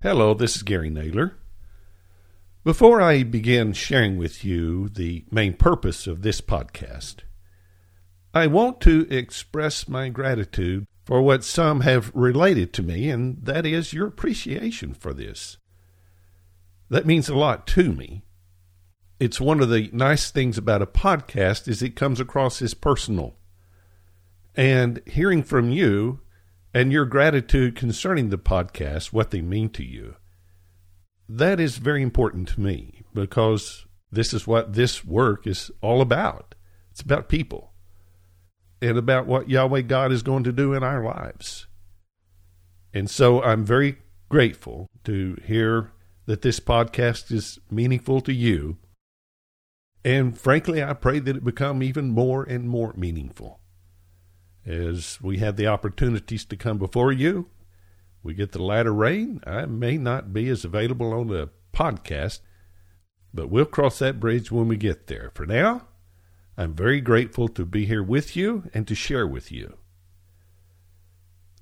Hello, this is Gary Naylor. Before I begin sharing with you the main purpose of this podcast, I want to express my gratitude for what some have related to me, and that is your appreciation for this. That means a lot to me. It's one of the nice things about a podcast is it comes across as personal. And hearing from you and your gratitude concerning the podcast, what they mean to you. That is very important to me because this is what this work is all about. It's about people and about what Yahweh God is going to do in our lives. And so I'm very grateful to hear that this podcast is meaningful to you. And frankly, I pray that it become even more and more meaningful as we have the opportunities to come before you. We get the latter rain. I may not be as available on the podcast, but we'll cross that bridge when we get there. For now, I'm very grateful to be here with you and to share with you.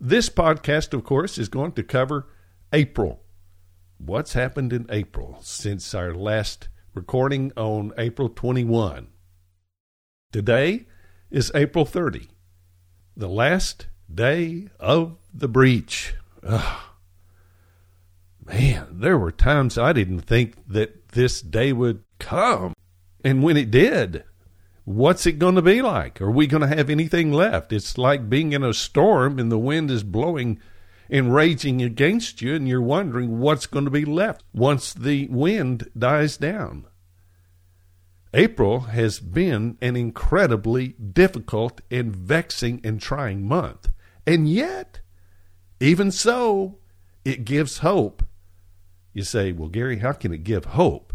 This podcast, of course, is going to cover April. What's happened in April since our last recording on April 21? Today is April 30 the last day of the breach. Ugh. Man, there were times I didn't think that this day would come. And when it did, what's it going to be like? Are we going to have anything left? It's like being in a storm and the wind is blowing and raging against you, and you're wondering what's going to be left once the wind dies down. April has been an incredibly difficult and vexing and trying month. And yet, even so, it gives hope. You say, well, Gary, how can it give hope?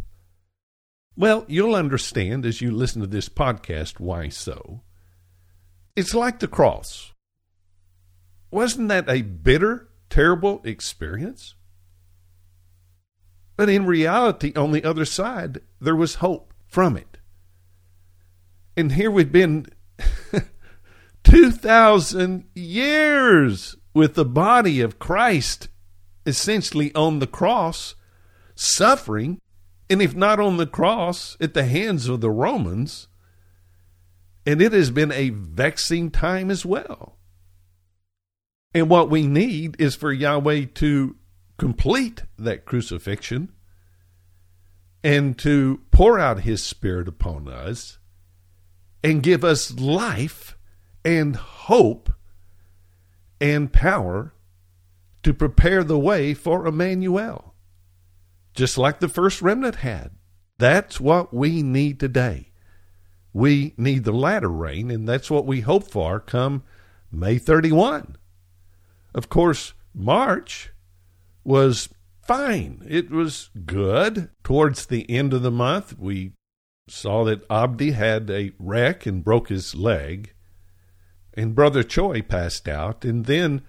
Well, you'll understand as you listen to this podcast why so. It's like the cross. Wasn't that a bitter, terrible experience? But in reality, on the other side, there was hope from it. And here we've been 2,000 years with the body of Christ essentially on the cross, suffering, and if not on the cross, at the hands of the Romans. And it has been a vexing time as well. And what we need is for Yahweh to complete that crucifixion and to pour out his Spirit upon us and give us life and hope and power to prepare the way for Emmanuel, just like the first remnant had. That's what we need today. We need the latter rain, and that's what we hope for come May 31. Of course, March was fine. It was good. Towards the end of the month, we saw that Abdi had a wreck and broke his leg, and Brother Choi passed out, and then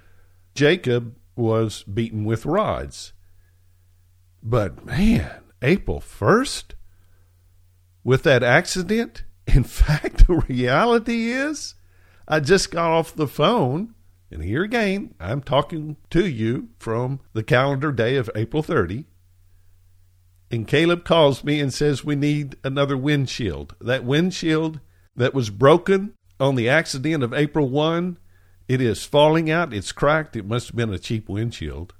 Jacob was beaten with rods. But man, April 1st, with that accident, in fact, the reality is, I just got off the phone, and here again, I'm talking to you from the calendar day of April 30 and Caleb calls me and says we need another windshield. That windshield that was broken on the accident of April 1, it is falling out. It's cracked. It must have been a cheap windshield.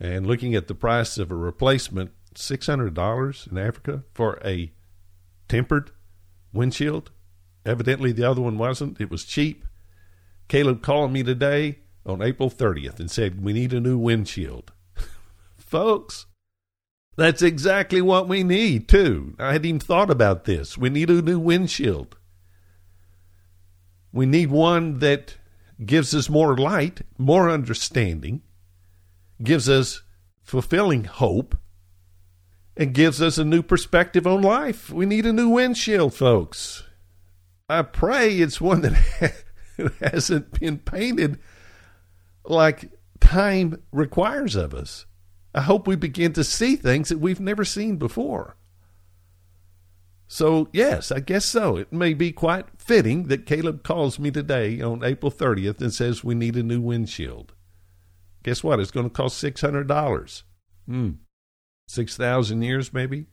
And looking at the price of a replacement, $600 in Africa for a tempered windshield. Evidently, the other one wasn't. It was cheap. Caleb called me today on April 30th and said, We need a new windshield. Folks, that's exactly what we need, too. I hadn't even thought about this. We need a new windshield. We need one that gives us more light, more understanding, gives us fulfilling hope, and gives us a new perspective on life. We need a new windshield, folks. I pray it's one that hasn't been painted like time requires of us. I hope we begin to see things that we've never seen before. So, yes, I guess so. It may be quite fitting that Caleb calls me today on April 30th and says we need a new windshield. Guess what? It's going to cost $600. Hmm. 6,000 years, maybe?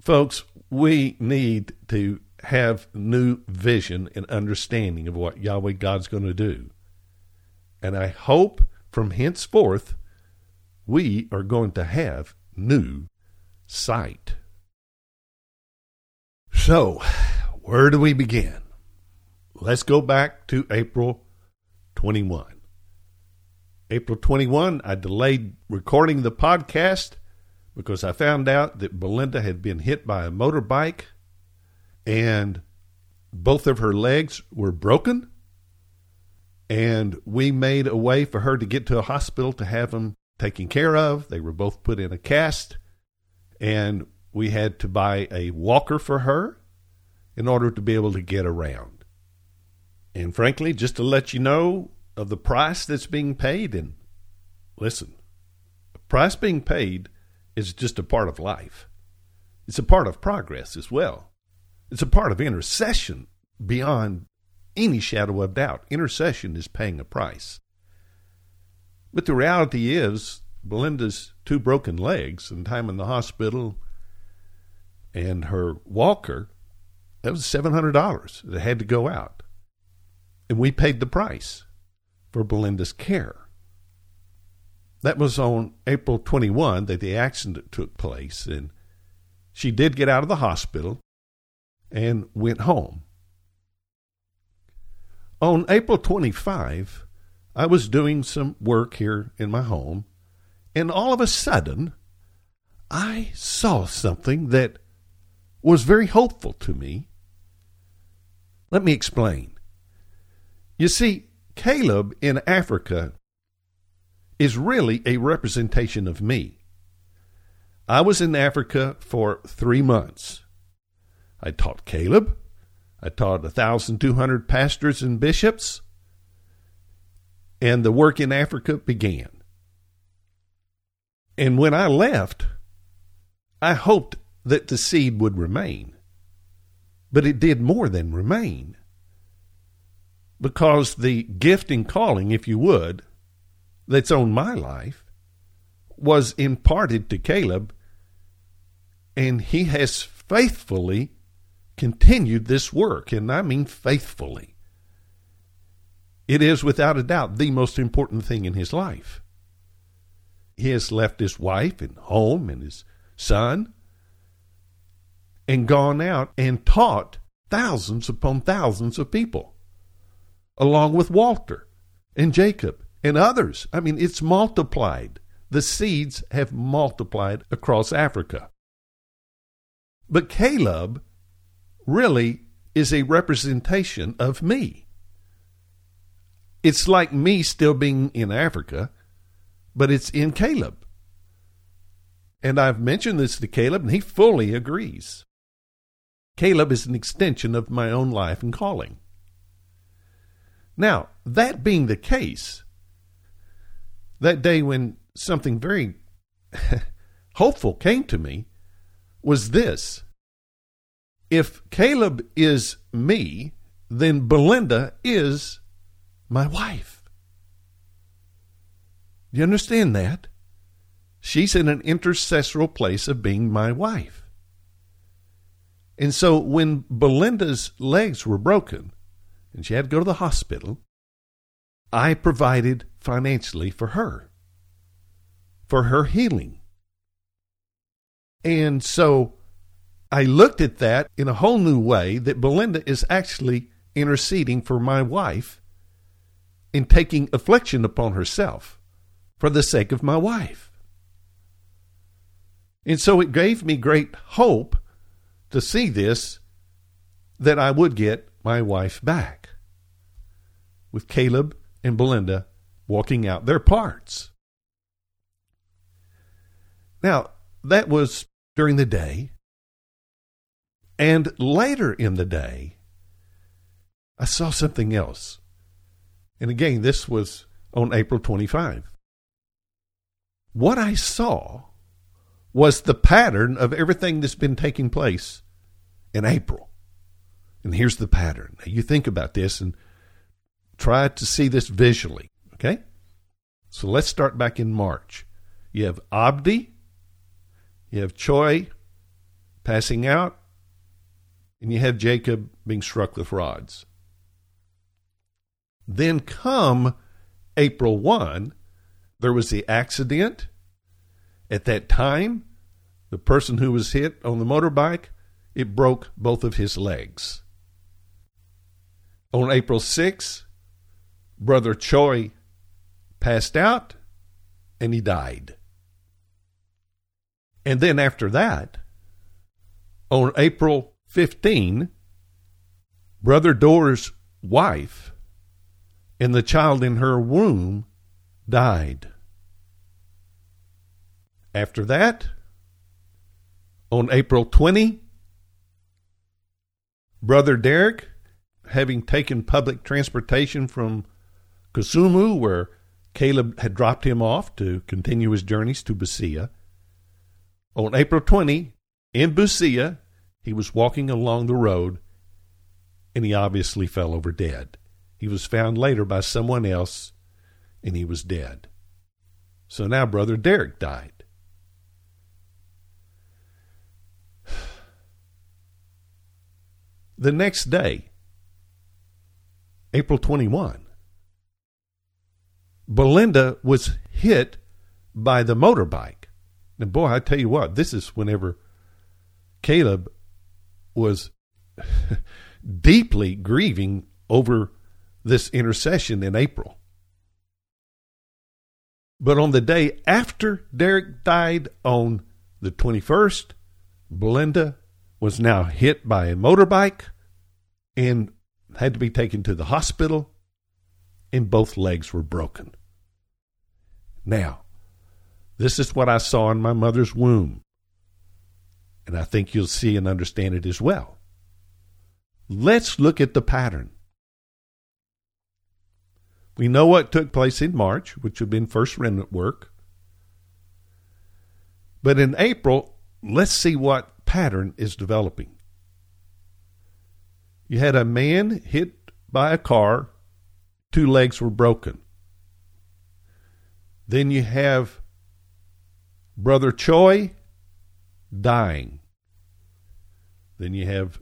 Folks, we need to have new vision and understanding of what Yahweh God's going to do. And I hope from henceforth we are going to have new sight. So, where do we begin? Let's go back to April 21. April 21, I delayed recording the podcast because I found out that Belinda had been hit by a motorbike and both of her legs were broken. And we made a way for her to get to a hospital to have them taken care of. They were both put in a cast. And we had to buy a walker for her in order to be able to get around. And frankly, just to let you know of the price that's being paid, and listen, the price being paid is just a part of life. It's a part of progress as well. It's a part of intercession beyond any shadow of doubt. Intercession is paying a price. But the reality is, Belinda's two broken legs and time in the hospital and her walker, that was $700 that had to go out. And we paid the price for Belinda's care. That was on April 21 that the accident took place, and she did get out of the hospital and went home. On April 25, I was doing some work here in my home, and all of a sudden, I saw something that was very hopeful to me. Let me explain. You see, Caleb in Africa is really a representation of me. I was in Africa for three months. I taught Caleb. I taught 1,200 pastors and bishops. And the work in Africa began. And when I left, I hoped that the seed would remain. But it did more than remain. Because the gift and calling, if you would, that's on my life was imparted to Caleb, and he has faithfully continued this work, and I mean faithfully. It is without a doubt the most important thing in his life. He has left his wife and home and his son and gone out and taught thousands upon thousands of people, along with Walter and Jacob and others. I mean, it's multiplied. The seeds have multiplied across Africa. But Caleb really is a representation of me. It's like me still being in Africa, but it's in Caleb. And I've mentioned this to Caleb, and he fully agrees. Caleb is an extension of my own life and calling. Now, that being the case, that day when something very hopeful came to me was this if Caleb is me, then Belinda is my wife. Do you understand that? She's in an intercessoral place of being my wife. And so when Belinda's legs were broken and she had to go to the hospital, I provided financially for her, for her healing. And so I looked at that in a whole new way that Belinda is actually interceding for my wife in taking affliction upon herself for the sake of my wife. And so it gave me great hope to see this that I would get my wife back with Caleb and Belinda walking out their parts. Now, that was during the day. And later in the day, I saw something else. And again, this was on April 25. What I saw was the pattern of everything that's been taking place in April. And here's the pattern. Now, you think about this and try to see this visually, okay? So let's start back in March. You have Abdi, you have Choi passing out, and you have Jacob being struck with rods. Then come April 1, there was the accident. At that time, the person who was hit on the motorbike, it broke both of his legs. On April 6, Brother Choi passed out and he died. And then after that, on April 15, Brother Dorr's wife and the child in her womb died. After that, on April 20, Brother Derek, having taken public transportation from Kisumu, where Caleb had dropped him off to continue his journeys to Busia, on April 20, in Busia, he was walking along the road and he obviously fell over dead. He was found later by someone else and he was dead. So now Brother Derek died. The next day, April 21, Belinda was hit by the motorbike. And boy, I tell you what, this is whenever Caleb was deeply grieving over this intercession in April. But on the day after Derek died on the 21st, Belinda was now hit by a motorbike and had to be taken to the hospital, and both legs were broken. Now, this is what I saw in my mother's womb, and I think you'll see and understand it as well. Let's look at the pattern. We know what took place in March, which had been first remnant work. But in April, let's see what pattern is developing. You had a man hit by a car, two legs were broken. Then you have Brother Choi dying. Then you have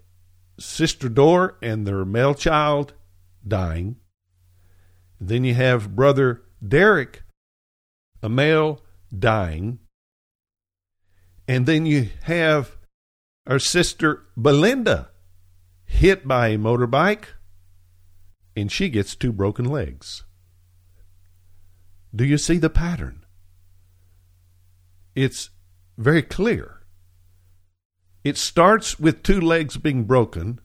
Sister Dor and their male child dying. Then you have Brother Derek, a male, dying. And then you have our sister Belinda hit by a motorbike, and she gets two broken legs. Do you see the pattern? It's very clear. It starts with two legs being broken,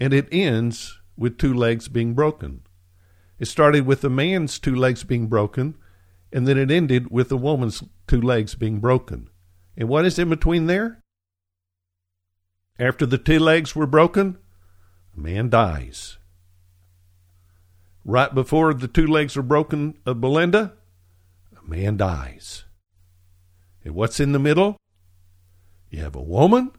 and it ends with two legs being broken. It started with the man's two legs being broken, and then it ended with the woman's two legs being broken. And what is in between there? After the two legs were broken, a man dies. Right before the two legs are broken of Belinda, a man dies. And what's in the middle? You have a woman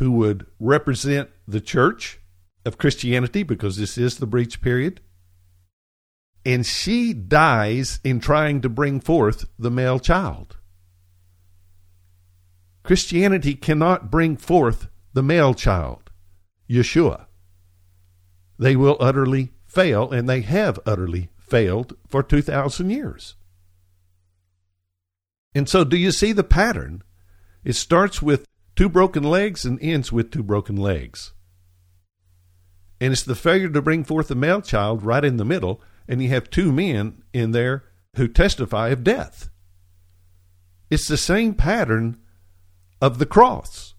who would represent the church of Christianity because this is the breach period and she dies in trying to bring forth the male child. Christianity cannot bring forth the male child, Yeshua. They will utterly fail, and they have utterly failed for 2,000 years. And so, do you see the pattern? It starts with two broken legs and ends with two broken legs. And it's the failure to bring forth a male child right in the middle and you have two men in there who testify of death. It's the same pattern of the cross.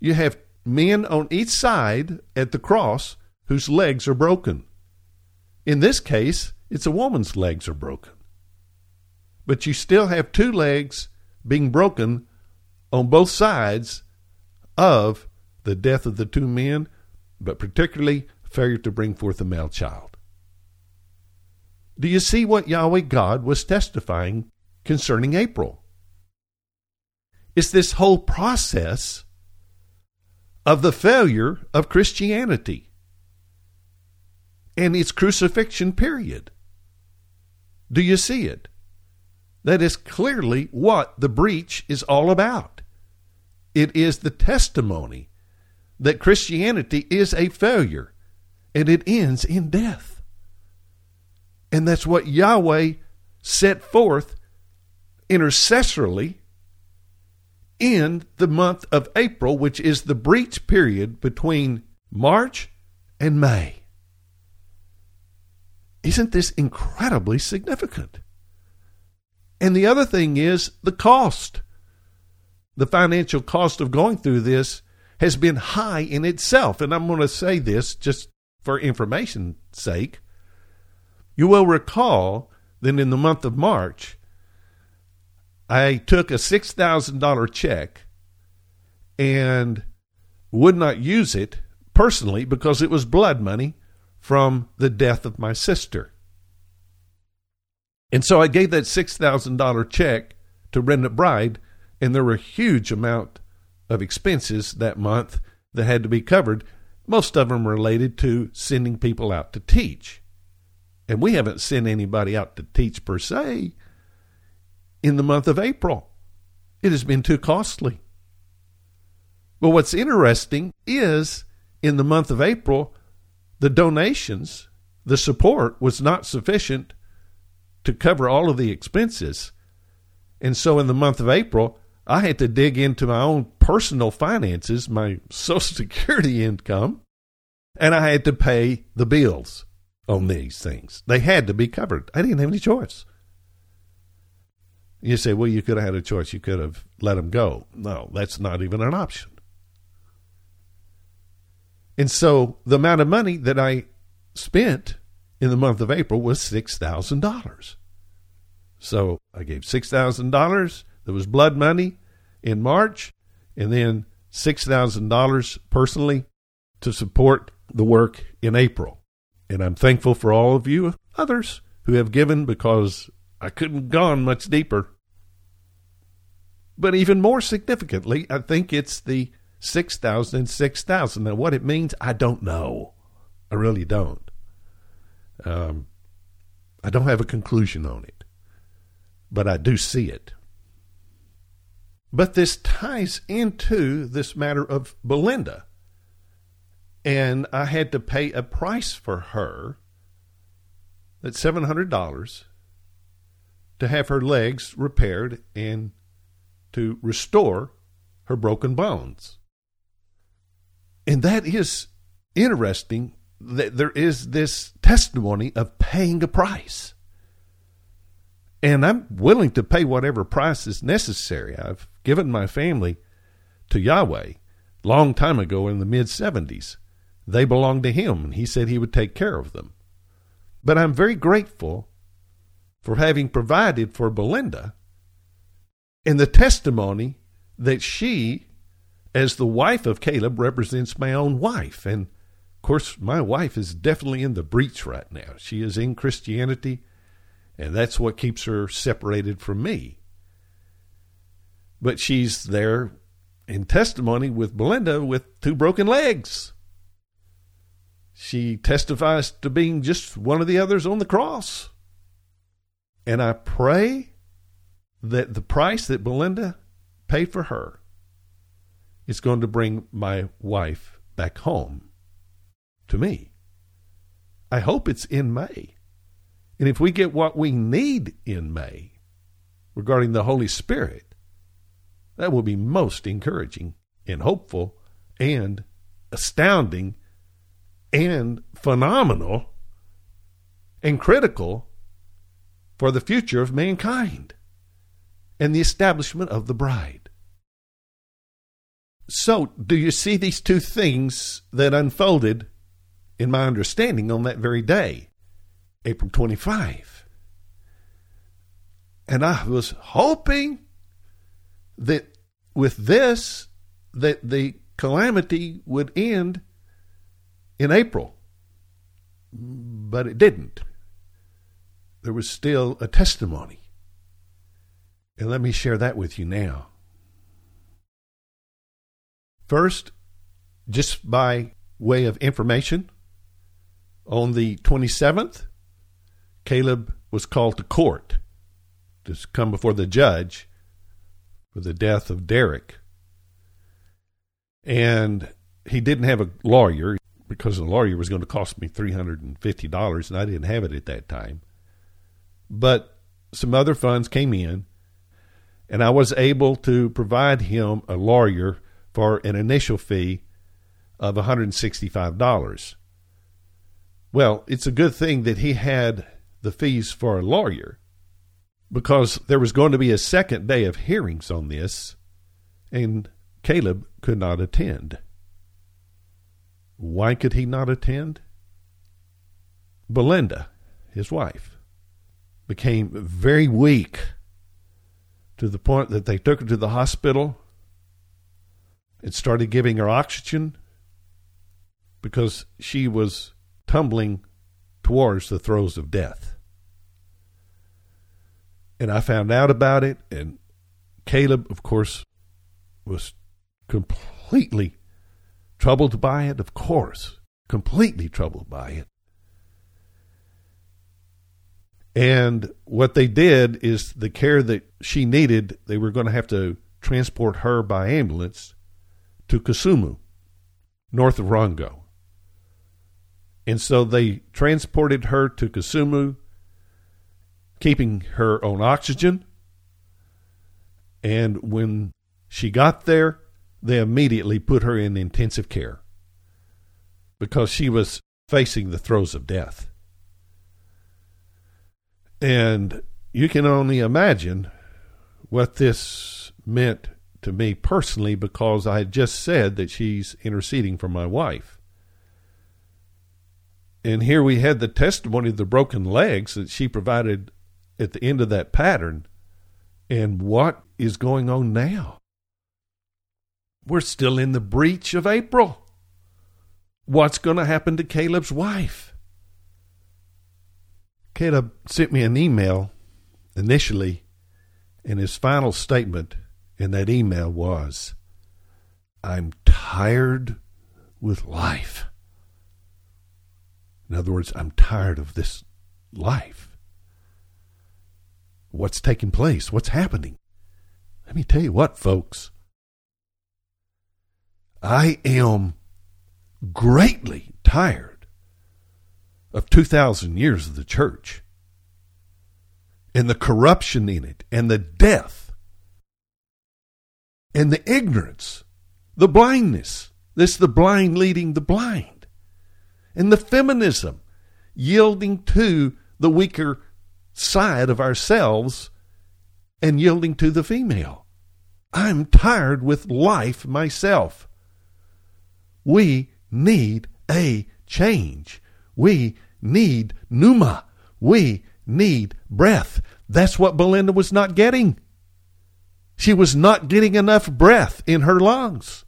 You have men on each side at the cross whose legs are broken. In this case, it's a woman's legs are broken. But you still have two legs being broken on both sides of the death of the two men, but particularly failure to bring forth a male child. Do you see what Yahweh God was testifying concerning April? It's this whole process of the failure of Christianity and its crucifixion period. Do you see it? That is clearly what the breach is all about. It is the testimony that Christianity is a failure and it ends in death. And that's what Yahweh set forth intercessorily in the month of April, which is the breach period between March and May. Isn't this incredibly significant? And the other thing is the cost. The financial cost of going through this has been high in itself. And I'm going to say this just for information's sake. You will recall that in the month of March, I took a $6,000 check and would not use it personally because it was blood money from the death of my sister. And so I gave that $6,000 check to Remnant Bride, and there were a huge amount of expenses that month that had to be covered. Most of them related to sending people out to teach. And we haven't sent anybody out to teach per se in the month of April. It has been too costly. But what's interesting is in the month of April, the donations, the support was not sufficient to cover all of the expenses. And so in the month of April, I had to dig into my own personal finances, my Social Security income, and I had to pay the bills on these things. They had to be covered. I didn't have any choice. You say, well, you could have had a choice. You could have let them go. No, that's not even an option. And so the amount of money that I spent in the month of April was $6,000. So I gave $6,000. There was blood money in March, and then $6,000 personally to support the work in April. And I'm thankful for all of you others who have given because I couldn't gone much deeper. But even more significantly, I think it's the 6,000 and 6,000. Now, what it means, I don't know. I really don't. Um, I don't have a conclusion on it, but I do see it. But this ties into this matter of Belinda. And I had to pay a price for her that's $700 to have her legs repaired and to restore her broken bones. And that is interesting that there is this testimony of paying a price. And I'm willing to pay whatever price is necessary. I've given my family to Yahweh long time ago in the mid 70s. They belonged to him, and he said he would take care of them. But I'm very grateful for having provided for Belinda and the testimony that she, as the wife of Caleb, represents my own wife. And of course, my wife is definitely in the breach right now. She is in Christianity, and that's what keeps her separated from me. But she's there in testimony with Belinda with two broken legs. She testifies to being just one of the others on the cross. And I pray that the price that Belinda paid for her is going to bring my wife back home to me. I hope it's in May. And if we get what we need in May regarding the Holy Spirit, that will be most encouraging and hopeful and astounding and phenomenal and critical for the future of mankind and the establishment of the bride. So, do you see these two things that unfolded in my understanding on that very day, April 25? And I was hoping that with this, that the calamity would end in April, but it didn't. There was still a testimony and let me share that with you now. First, just by way of information, on the 27th, Caleb was called to court to come before the judge the death of Derek. And he didn't have a lawyer because the lawyer was going to cost me $350 and I didn't have it at that time. But some other funds came in and I was able to provide him a lawyer for an initial fee of $165. Well, it's a good thing that he had the fees for a lawyer because there was going to be a second day of hearings on this, and Caleb could not attend. Why could he not attend? Belinda, his wife, became very weak to the point that they took her to the hospital and started giving her oxygen because she was tumbling towards the throes of death. And I found out about it, and Caleb, of course, was completely troubled by it, of course, completely troubled by it. And what they did is the care that she needed, they were going to have to transport her by ambulance to Kisumu, north of Rongo. And so they transported her to Kisumu, keeping her on oxygen. And when she got there, they immediately put her in intensive care because she was facing the throes of death. And you can only imagine what this meant to me personally because I had just said that she's interceding for my wife. And here we had the testimony of the broken legs that she provided at the end of that pattern. And what is going on now? We're still in the breach of April. What's going to happen to Caleb's wife? Caleb sent me an email initially, and his final statement in that email was I'm tired with life. In other words, I'm tired of this life. What's taking place? What's happening? Let me tell you what, folks. I am greatly tired of 2,000 years of the church and the corruption in it and the death and the ignorance, the blindness. This the blind leading the blind. And the feminism yielding to the weaker side of ourselves and yielding to the female. I'm tired with life myself. We need a change. We need pneuma. We need breath. That's what Belinda was not getting. She was not getting enough breath in her lungs.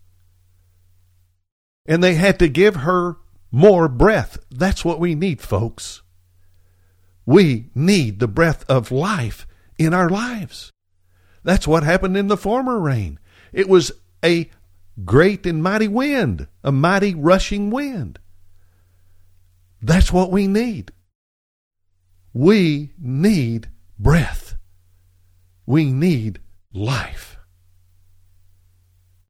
And they had to give her more breath. That's what we need, folks. We need the breath of life in our lives. That's what happened in the former rain. It was a great and mighty wind, a mighty rushing wind. That's what we need. We need breath. We need life.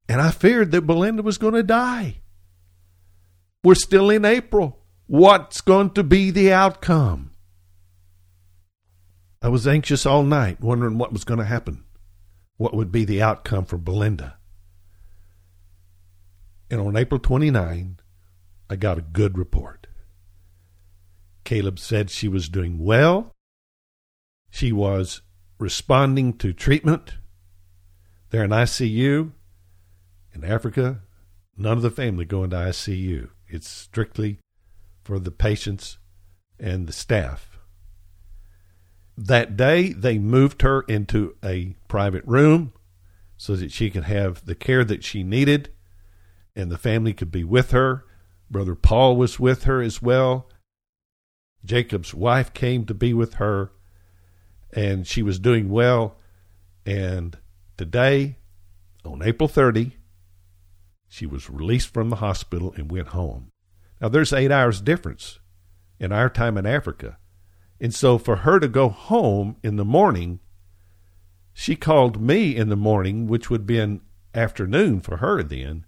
And I feared that Belinda was going to die. We're still in April. What's going to be the outcome? I was anxious all night, wondering what was going to happen. What would be the outcome for Belinda? And on April 29, I got a good report. Caleb said she was doing well. She was responding to treatment. They're in ICU. In Africa, none of the family go into ICU. It's strictly for the patients and the staff. That day, they moved her into a private room so that she could have the care that she needed and the family could be with her. Brother Paul was with her as well. Jacob's wife came to be with her, and she was doing well. And today, on April 30, she was released from the hospital and went home. Now, there's eight hours difference in our time in Africa And so for her to go home in the morning, she called me in the morning, which would be an afternoon for her then,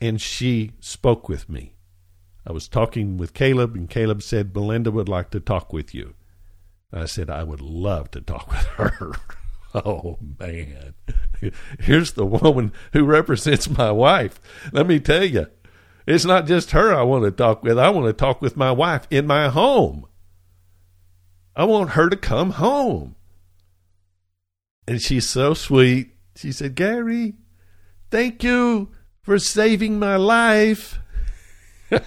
and she spoke with me. I was talking with Caleb, and Caleb said, Belinda would like to talk with you. I said, I would love to talk with her. oh, man. Here's the woman who represents my wife. Let me tell you, it's not just her I want to talk with. I want to talk with my wife in my home. I want her to come home. And she's so sweet. She said, Gary, thank you for saving my life.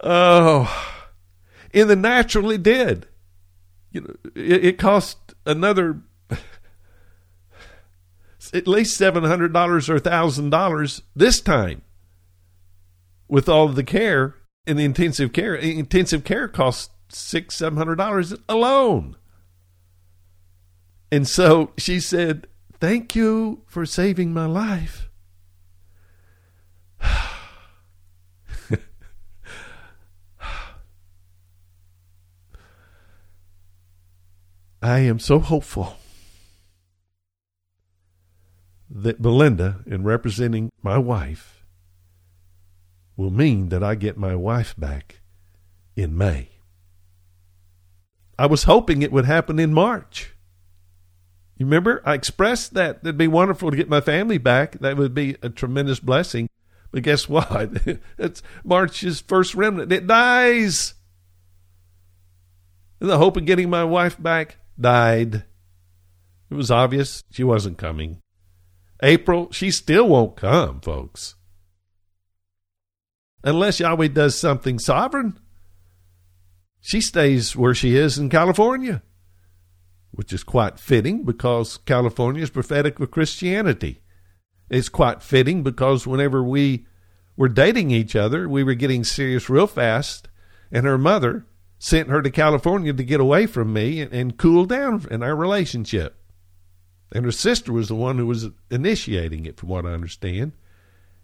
oh, in the natural, it did. You know, it, it cost another at least seven hundred dollars or thousand dollars this time with all the care in the intensive care. Intensive care costs six, seven hundred dollars alone. And so she said, Thank you for saving my life. I am so hopeful that Belinda, in representing my wife, will mean that I get my wife back in May. I was hoping it would happen in March. You remember? I expressed that it'd be wonderful to get my family back. That would be a tremendous blessing. But guess what? it's March's first remnant. It dies. And the hope of getting my wife back died. It was obvious she wasn't coming. April, she still won't come, folks. Unless Yahweh does something sovereign. She stays where she is in California which is quite fitting because California is prophetic of Christianity. It's quite fitting because whenever we were dating each other, we were getting serious real fast, and her mother sent her to California to get away from me and, and cool down in our relationship. And her sister was the one who was initiating it, from what I understand.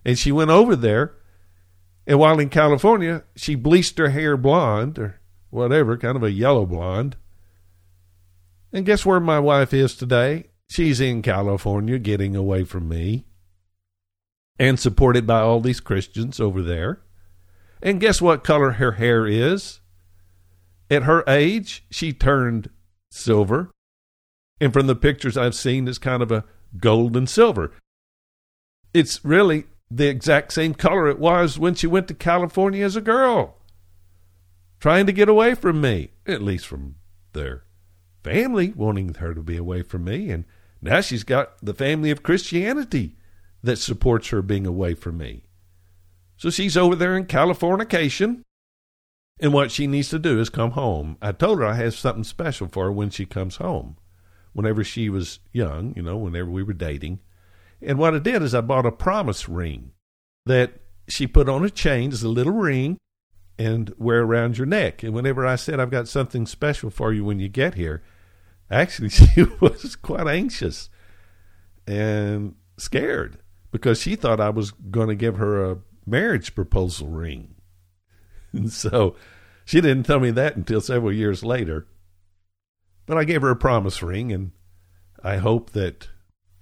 And she went over there, and while in California, she bleached her hair blonde or whatever, kind of a yellow blonde and guess where my wife is today? She's in California getting away from me and supported by all these Christians over there. And guess what color her hair is? At her age, she turned silver. And from the pictures I've seen, it's kind of a gold and silver. It's really the exact same color it was when she went to California as a girl, trying to get away from me, at least from there family wanting her to be away from me. And now she's got the family of Christianity that supports her being away from me. So she's over there in Californication. And what she needs to do is come home. I told her I have something special for her when she comes home. Whenever she was young, you know, whenever we were dating. And what I did is I bought a promise ring that she put on a chain as a little ring and wear around your neck. And whenever I said I've got something special for you when you get here, actually she was quite anxious and scared because she thought I was going to give her a marriage proposal ring. And so she didn't tell me that until several years later. But I gave her a promise ring, and I hope that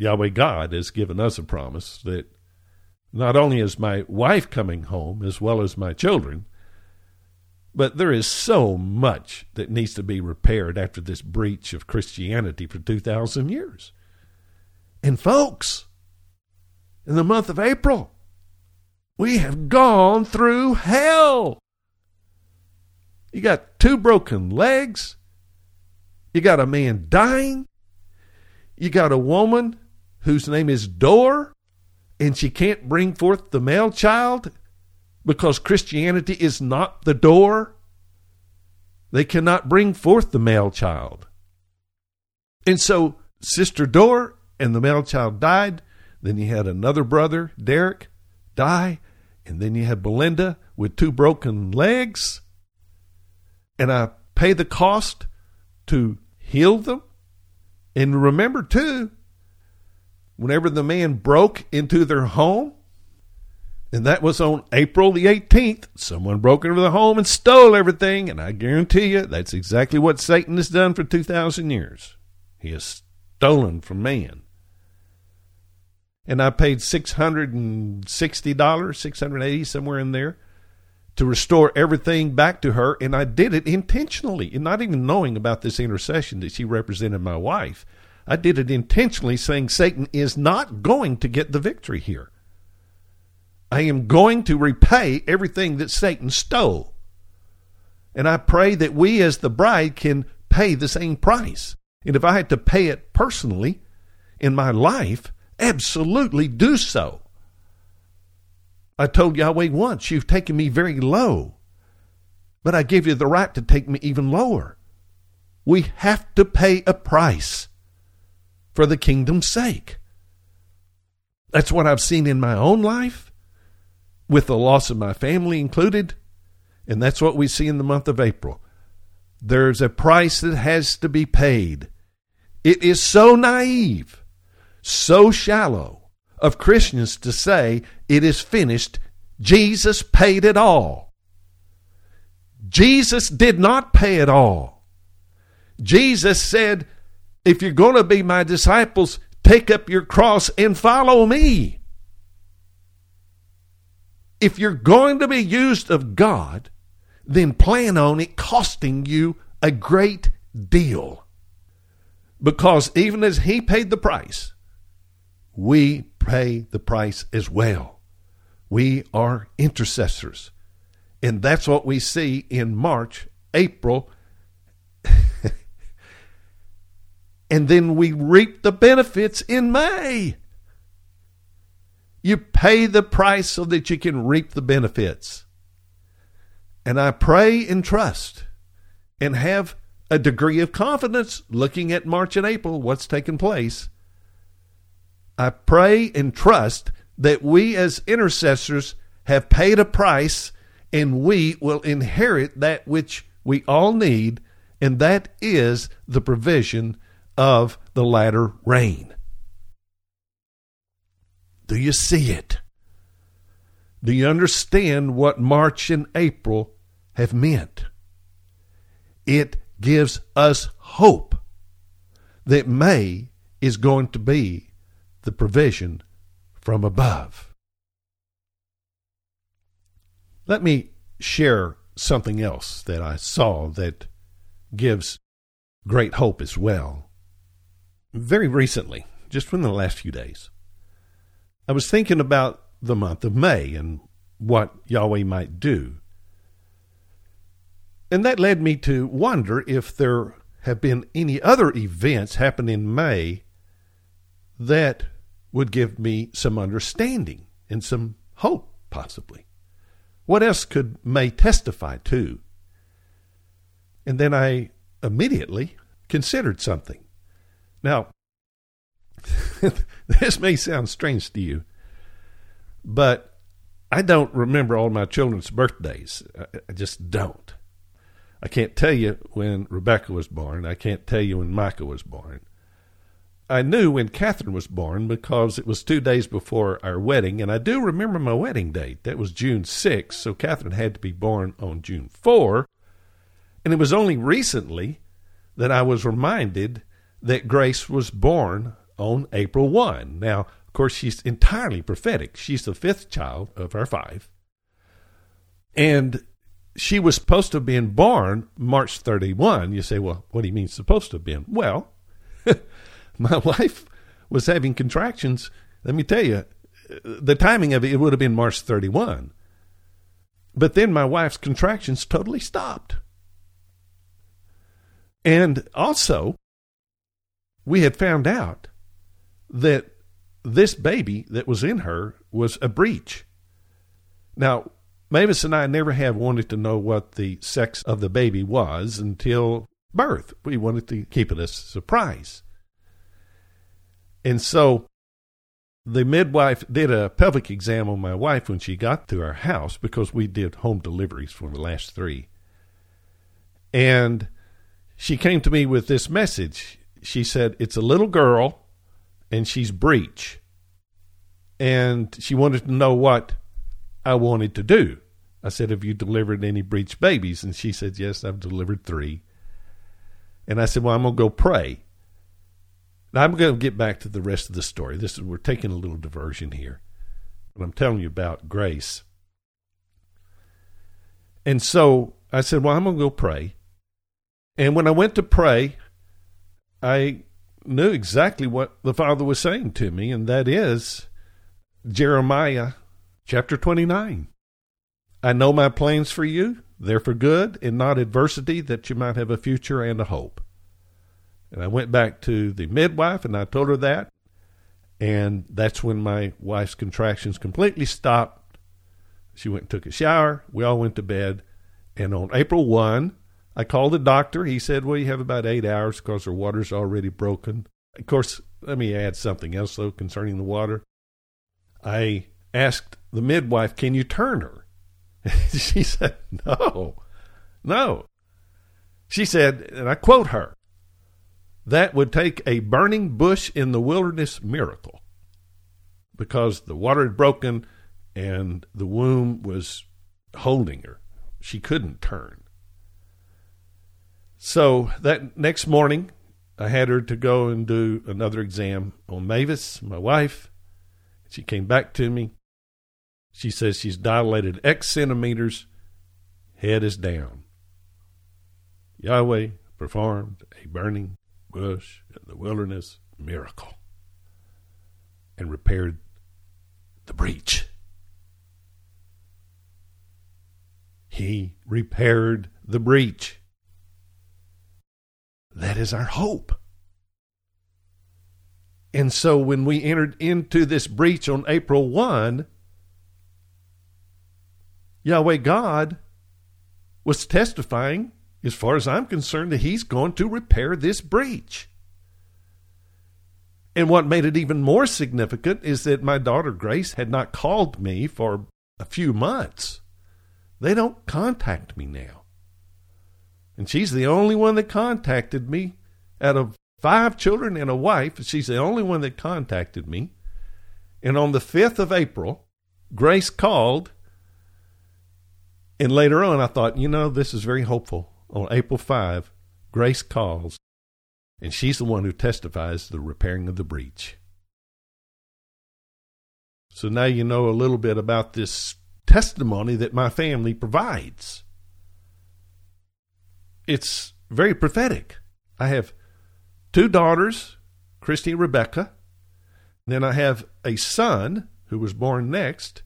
Yahweh God has given us a promise that not only is my wife coming home as well as my children, but there is so much that needs to be repaired after this breach of Christianity for 2,000 years. And, folks, in the month of April, we have gone through hell. You got two broken legs. You got a man dying. You got a woman whose name is Door, and she can't bring forth the male child because Christianity is not the door. They cannot bring forth the male child. And so Sister Door and the male child died. Then you had another brother, Derek, die. And then you had Belinda with two broken legs. And I pay the cost to heal them. And remember, too, whenever the man broke into their home, And that was on April the 18th. Someone broke into the home and stole everything. And I guarantee you that's exactly what Satan has done for 2,000 years. He has stolen from man. And I paid $660, 680 somewhere in there to restore everything back to her. And I did it intentionally and not even knowing about this intercession that she represented my wife. I did it intentionally saying Satan is not going to get the victory here. I am going to repay everything that Satan stole. And I pray that we as the bride can pay the same price. And if I had to pay it personally in my life, absolutely do so. I told Yahweh once, You've taken me very low, but I give you the right to take me even lower. We have to pay a price for the kingdom's sake. That's what I've seen in my own life with the loss of my family included. And that's what we see in the month of April. There's a price that has to be paid. It is so naive, so shallow of Christians to say it is finished. Jesus paid it all. Jesus did not pay it all. Jesus said, If you're going to be my disciples, take up your cross and follow me if you're going to be used of God, then plan on it costing you a great deal. Because even as He paid the price, we pay the price as well. We are intercessors. And that's what we see in March, April, and then we reap the benefits in May. You pay the price so that you can reap the benefits. And I pray and trust and have a degree of confidence looking at March and April, what's taken place. I pray and trust that we as intercessors have paid a price and we will inherit that which we all need, and that is the provision of the latter rain. Do you see it? Do you understand what March and April have meant? It gives us hope that May is going to be the provision from above. Let me share something else that I saw that gives great hope as well. Very recently, just within the last few days, I was thinking about the month of May and what Yahweh might do. And that led me to wonder if there have been any other events happen in May that would give me some understanding and some hope, possibly. What else could May testify to? And then I immediately considered something. Now, this may sound strange to you, but I don't remember all my children's birthdays. I just don't. I can't tell you when Rebecca was born. I can't tell you when Micah was born. I knew when Catherine was born because it was two days before our wedding, and I do remember my wedding date. That was June 6, so Catherine had to be born on June 4. And it was only recently that I was reminded that Grace was born on April 1. Now, of course, she's entirely prophetic. She's the fifth child of our five. And she was supposed to have been born March 31. You say, well, what do you mean supposed to have been? Well, my wife was having contractions. Let me tell you, the timing of it, it would have been March 31. But then my wife's contractions totally stopped. And also, we had found out that this baby that was in her was a breech. Now, Mavis and I never have wanted to know what the sex of the baby was until birth. We wanted to keep it a surprise. And so the midwife did a pelvic exam on my wife when she got to our house because we did home deliveries for the last three. And she came to me with this message. She said, It's a little girl and she's breech. And she wanted to know what I wanted to do. I said, Have you delivered any breech babies? And she said, Yes, I've delivered three. And I said, Well, I'm going to go pray. Now, I'm going to get back to the rest of the story. This is, we're taking a little diversion here, but I'm telling you about grace. And so I said, Well, I'm going to go pray. And when I went to pray, I knew exactly what the Father was saying to me, and that is Jeremiah chapter 29. I know my plans for you. They're for good and not adversity, that you might have a future and a hope. And I went back to the midwife and I told her that. And that's when my wife's contractions completely stopped. She went and took a shower. We all went to bed. And on April 1, I called the doctor. He said, Well, you have about eight hours because her water's already broken. Of course, let me add something else, though, concerning the water. I asked the midwife, Can you turn her? she said, No, no. She said, and I quote her, that would take a burning bush in the wilderness miracle because the water had broken and the womb was holding her. She couldn't turn. So that next morning, I had her to go and do another exam on Mavis, my wife. She came back to me. She says she's dilated X centimeters, head is down. Yahweh performed a burning bush in the wilderness miracle and repaired the breach. He repaired the breach. That is our hope. And so when we entered into this breach on April 1, Yahweh God was testifying, as far as I'm concerned, that He's going to repair this breach. And what made it even more significant is that my daughter Grace had not called me for a few months. They don't contact me now. And she's the only one that contacted me out of five children and a wife. She's the only one that contacted me. And on the 5th of April, Grace called and later on, I thought, you know, this is very hopeful. On April 5, Grace calls, and she's the one who testifies the repairing of the breach. So now you know a little bit about this testimony that my family provides. It's very prophetic. I have two daughters, Christy and Rebecca. Then I have a son who was born next,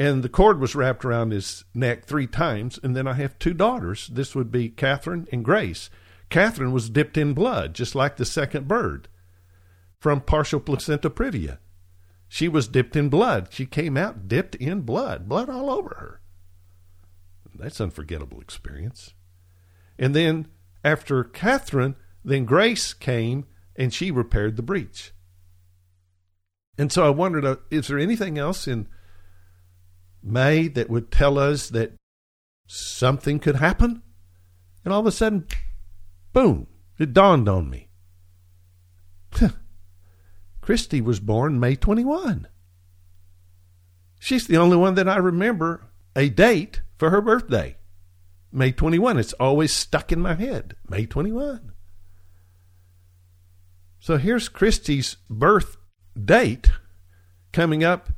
and the cord was wrapped around his neck three times. And then I have two daughters. This would be Catherine and Grace. Catherine was dipped in blood, just like the second bird from partial placenta previa. She was dipped in blood. She came out dipped in blood, blood all over her. That's unforgettable experience. And then after Catherine, then Grace came and she repaired the breach. And so I wondered, uh, is there anything else in May that would tell us that something could happen. And all of a sudden, boom, it dawned on me. Christy was born May 21. She's the only one that I remember a date for her birthday. May 21. It's always stuck in my head. May 21. So here's Christy's birth date coming up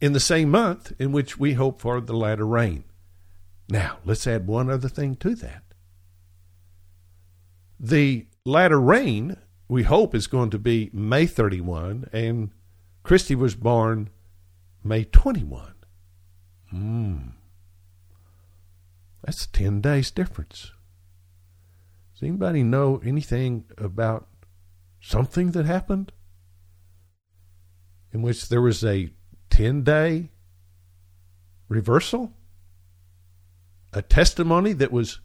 in the same month in which we hope for the latter rain. Now, let's add one other thing to that. The latter rain, we hope, is going to be May 31, and Christy was born May 21. Hmm. That's 10 days difference. Does anybody know anything about something that happened in which there was a 10 day reversal? A testimony that was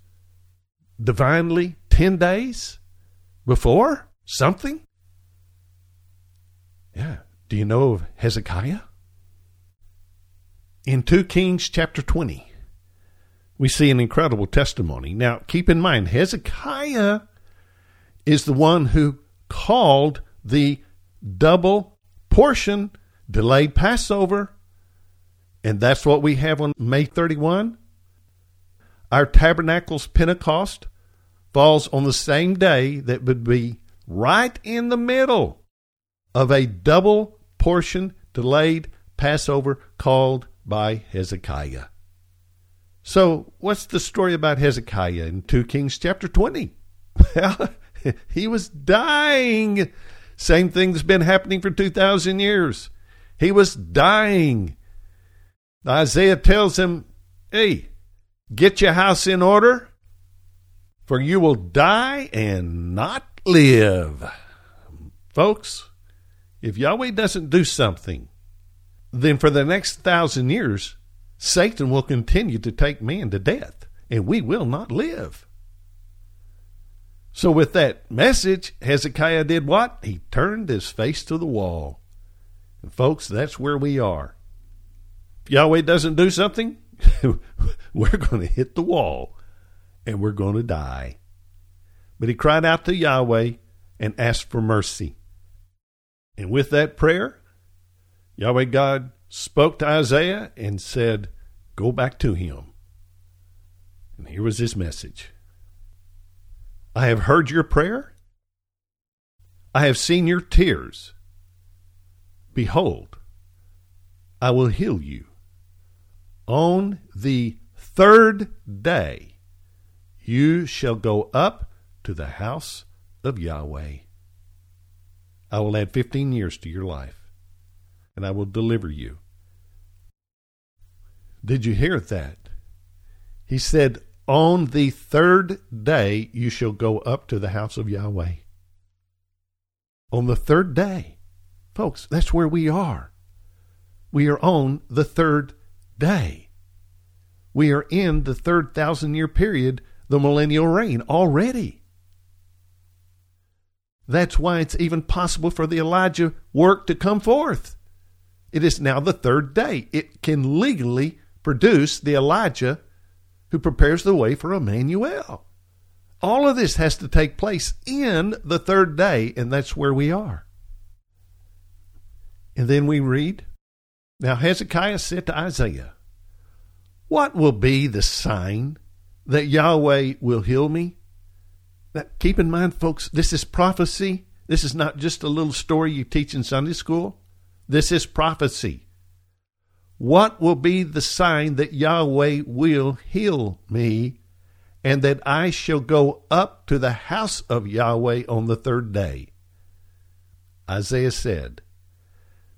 divinely 10 days before something? Yeah. Do you know of Hezekiah? In 2 Kings chapter 20, we see an incredible testimony. Now, keep in mind, Hezekiah is the one who called the double portion delayed Passover, And that's what we have on May 31. Our Tabernacles Pentecost falls on the same day that would be right in the middle of a double portion delayed Passover called by Hezekiah. So, what's the story about Hezekiah in 2 Kings chapter 20? Well, he was dying. Same thing that's been happening for 2,000 years. He was dying. Isaiah tells him, Hey, get your house in order, for you will die and not live. Folks, if Yahweh doesn't do something, then for the next thousand years, Satan will continue to take men to death, and we will not live. So, with that message, Hezekiah did what? He turned his face to the wall. And, folks, that's where we are. If Yahweh doesn't do something, we're going to hit the wall and we're going to die. But he cried out to Yahweh and asked for mercy. And with that prayer, Yahweh God spoke to Isaiah and said, Go back to him. And here was his message I have heard your prayer. I have seen your tears. Behold, I will heal you. On the third day, you shall go up to the house of Yahweh. I will add 15 years to your life, and I will deliver you. Did you hear that? He said, on the third day you shall go up to the house of Yahweh. On the third day. Folks, that's where we are. We are on the third day. We are in the third thousand year period, the millennial reign, already. That's why it's even possible for the Elijah work to come forth. It is now the third day. It can legally produce the Elijah who prepares the way for Emmanuel. All of this has to take place in the third day, and that's where we are. And then we read Now Hezekiah said to Isaiah, What will be the sign that Yahweh will heal me? Now, keep in mind, folks, this is prophecy. This is not just a little story you teach in Sunday school. This is prophecy. What will be the sign that Yahweh will heal me, and that I shall go up to the house of Yahweh on the third day? Isaiah said,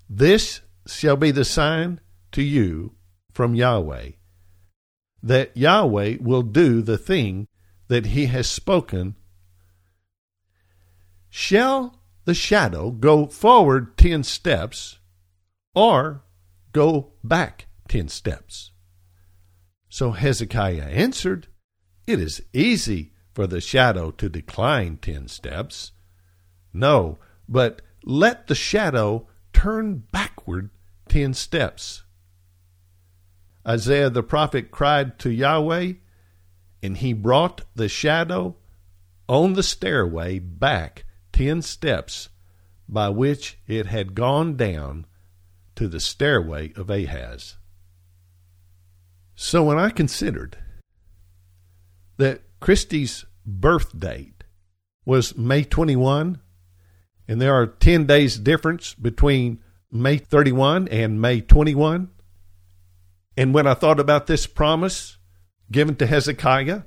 This shall be the sign to you from Yahweh, that Yahweh will do the thing that he has spoken. Shall the shadow go forward ten steps, or Go back ten steps. So Hezekiah answered, It is easy for the shadow to decline ten steps. No, but let the shadow turn backward ten steps. Isaiah the prophet cried to Yahweh, and he brought the shadow on the stairway back ten steps by which it had gone down to the stairway of Ahaz. So when I considered that Christy's birth date was May 21, and there are 10 days difference between May 31 and May 21, and when I thought about this promise given to Hezekiah,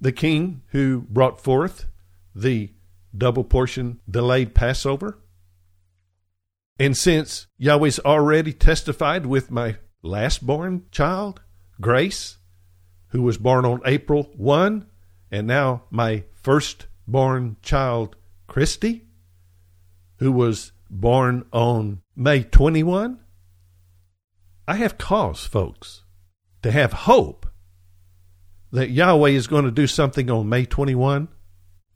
the king who brought forth the double portion delayed Passover, and since Yahweh's already testified with my last born child, Grace, who was born on April 1, and now my first-born child, Christy, who was born on May 21, I have cause, folks, to have hope that Yahweh is going to do something on May 21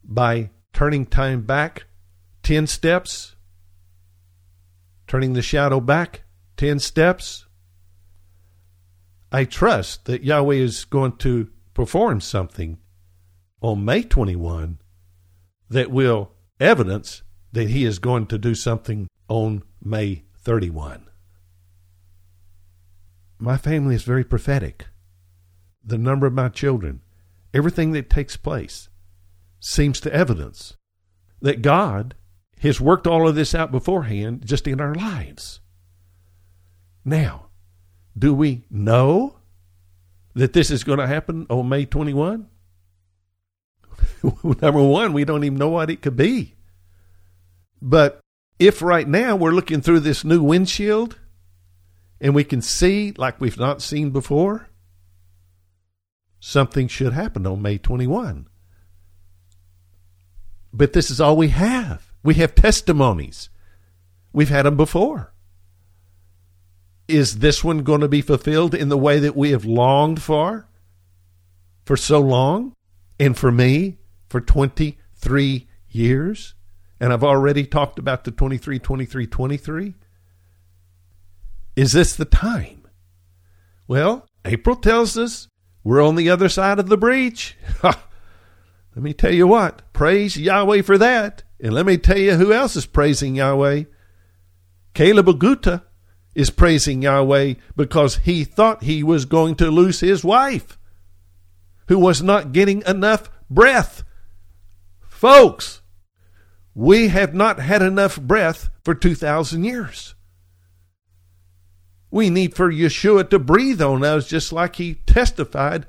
by turning time back 10 steps turning the shadow back 10 steps. I trust that Yahweh is going to perform something on May 21 that will evidence that he is going to do something on May 31. my family is very prophetic. The number of my children, everything that takes place, seems to evidence that God has worked all of this out beforehand just in our lives. Now, do we know that this is going to happen on May 21? Number one, we don't even know what it could be. But if right now we're looking through this new windshield and we can see like we've not seen before, something should happen on May 21. But this is all we have. We have testimonies. We've had them before. Is this one going to be fulfilled in the way that we have longed for for so long? And for me, for 23 years? And I've already talked about the 23, 23, 23. Is this the time? Well, April tells us we're on the other side of the breach. Let me tell you what, praise Yahweh for that. And let me tell you who else is praising Yahweh. Caleb Aguta is praising Yahweh because he thought he was going to lose his wife, who was not getting enough breath. Folks, we have not had enough breath for 2,000 years. We need for Yeshua to breathe on us just like he testified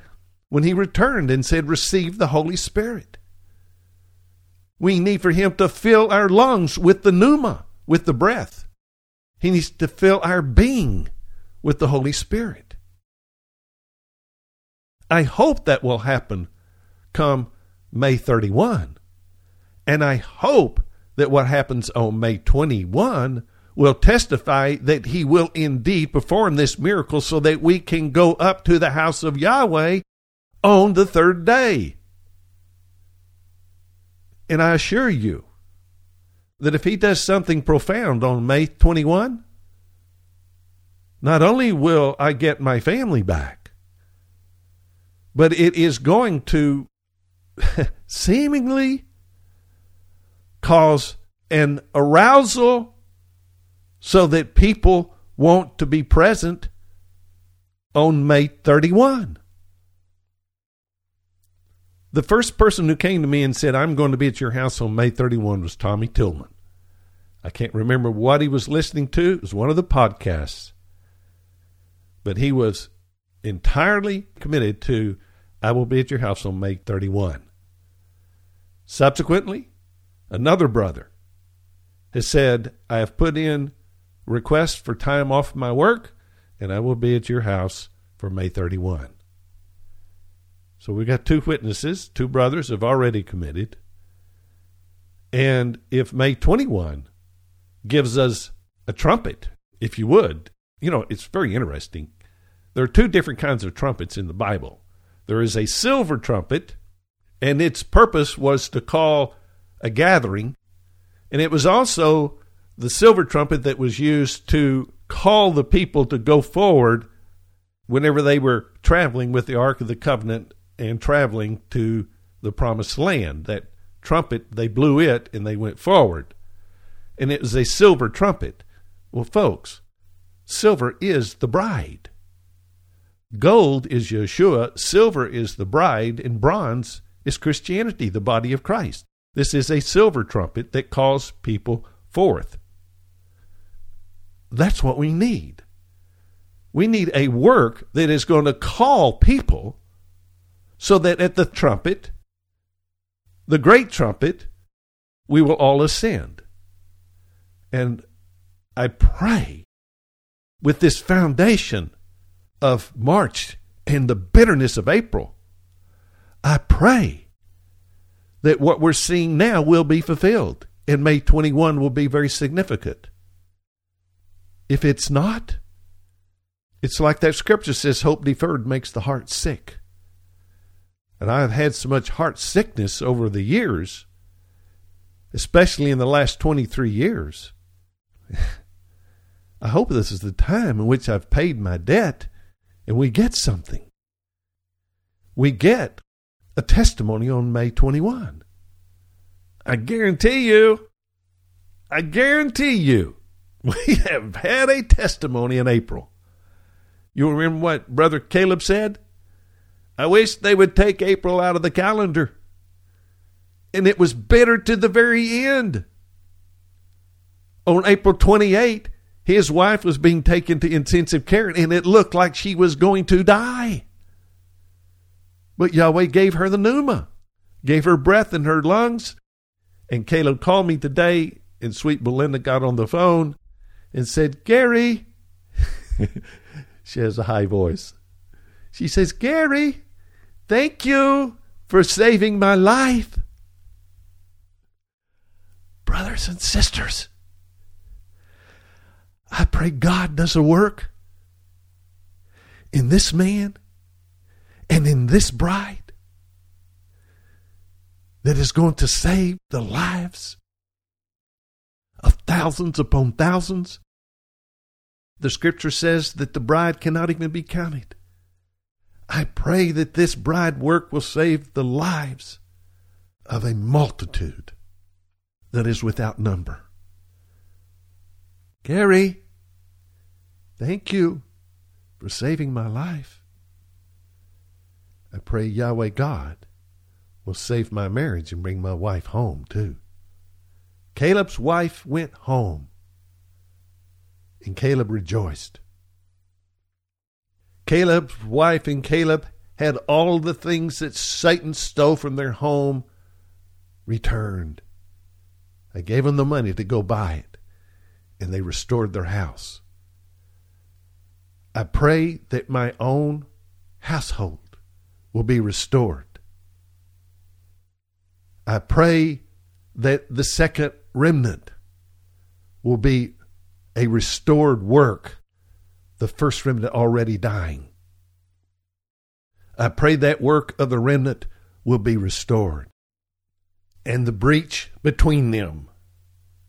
when he returned and said, Receive the Holy Spirit. We need for him to fill our lungs with the pneuma, with the breath. He needs to fill our being with the Holy Spirit. I hope that will happen come May 31. And I hope that what happens on May 21 will testify that he will indeed perform this miracle so that we can go up to the house of Yahweh on the third day. And I assure you that if he does something profound on May 21, not only will I get my family back, but it is going to seemingly cause an arousal so that people want to be present on May 31. The first person who came to me and said, I'm going to be at your house on May 31 was Tommy Tillman. I can't remember what he was listening to. It was one of the podcasts. But he was entirely committed to, I will be at your house on May 31. Subsequently, another brother has said, I have put in requests for time off my work, and I will be at your house for May 31. So we've got two witnesses, two brothers have already committed. And if May 21 gives us a trumpet, if you would, you know, it's very interesting. There are two different kinds of trumpets in the Bible. There is a silver trumpet, and its purpose was to call a gathering, and it was also the silver trumpet that was used to call the people to go forward whenever they were traveling with the Ark of the Covenant and traveling to the promised land. That trumpet, they blew it and they went forward. And it was a silver trumpet. Well, folks, silver is the bride. Gold is Yeshua, silver is the bride, and bronze is Christianity, the body of Christ. This is a silver trumpet that calls people forth. That's what we need. We need a work that is going to call people so that at the trumpet, the great trumpet, we will all ascend. And I pray with this foundation of March and the bitterness of April, I pray that what we're seeing now will be fulfilled and May 21 will be very significant. If it's not, it's like that scripture says hope deferred makes the heart sick. And I've had so much heart sickness over the years, especially in the last 23 years. I hope this is the time in which I've paid my debt and we get something. We get a testimony on May 21. I guarantee you, I guarantee you, we have had a testimony in April. You remember what Brother Caleb said? I wish they would take April out of the calendar. And it was bitter to the very end. On April 28, his wife was being taken to intensive care, and it looked like she was going to die. But Yahweh gave her the pneuma, gave her breath in her lungs. And Caleb called me today, and sweet Belinda got on the phone and said, Gary, she has a high voice. She says, Gary, thank you for saving my life. Brothers and sisters, I pray God does a work in this man and in this bride that is going to save the lives of thousands upon thousands. The scripture says that the bride cannot even be counted. I pray that this bride work will save the lives of a multitude that is without number. Gary, thank you for saving my life. I pray Yahweh God will save my marriage and bring my wife home too. Caleb's wife went home, and Caleb rejoiced. Caleb's wife and Caleb had all the things that Satan stole from their home returned. I gave them the money to go buy it, and they restored their house. I pray that my own household will be restored. I pray that the second remnant will be a restored work, the first remnant already dying. I pray that work of the remnant will be restored. And the breach between them,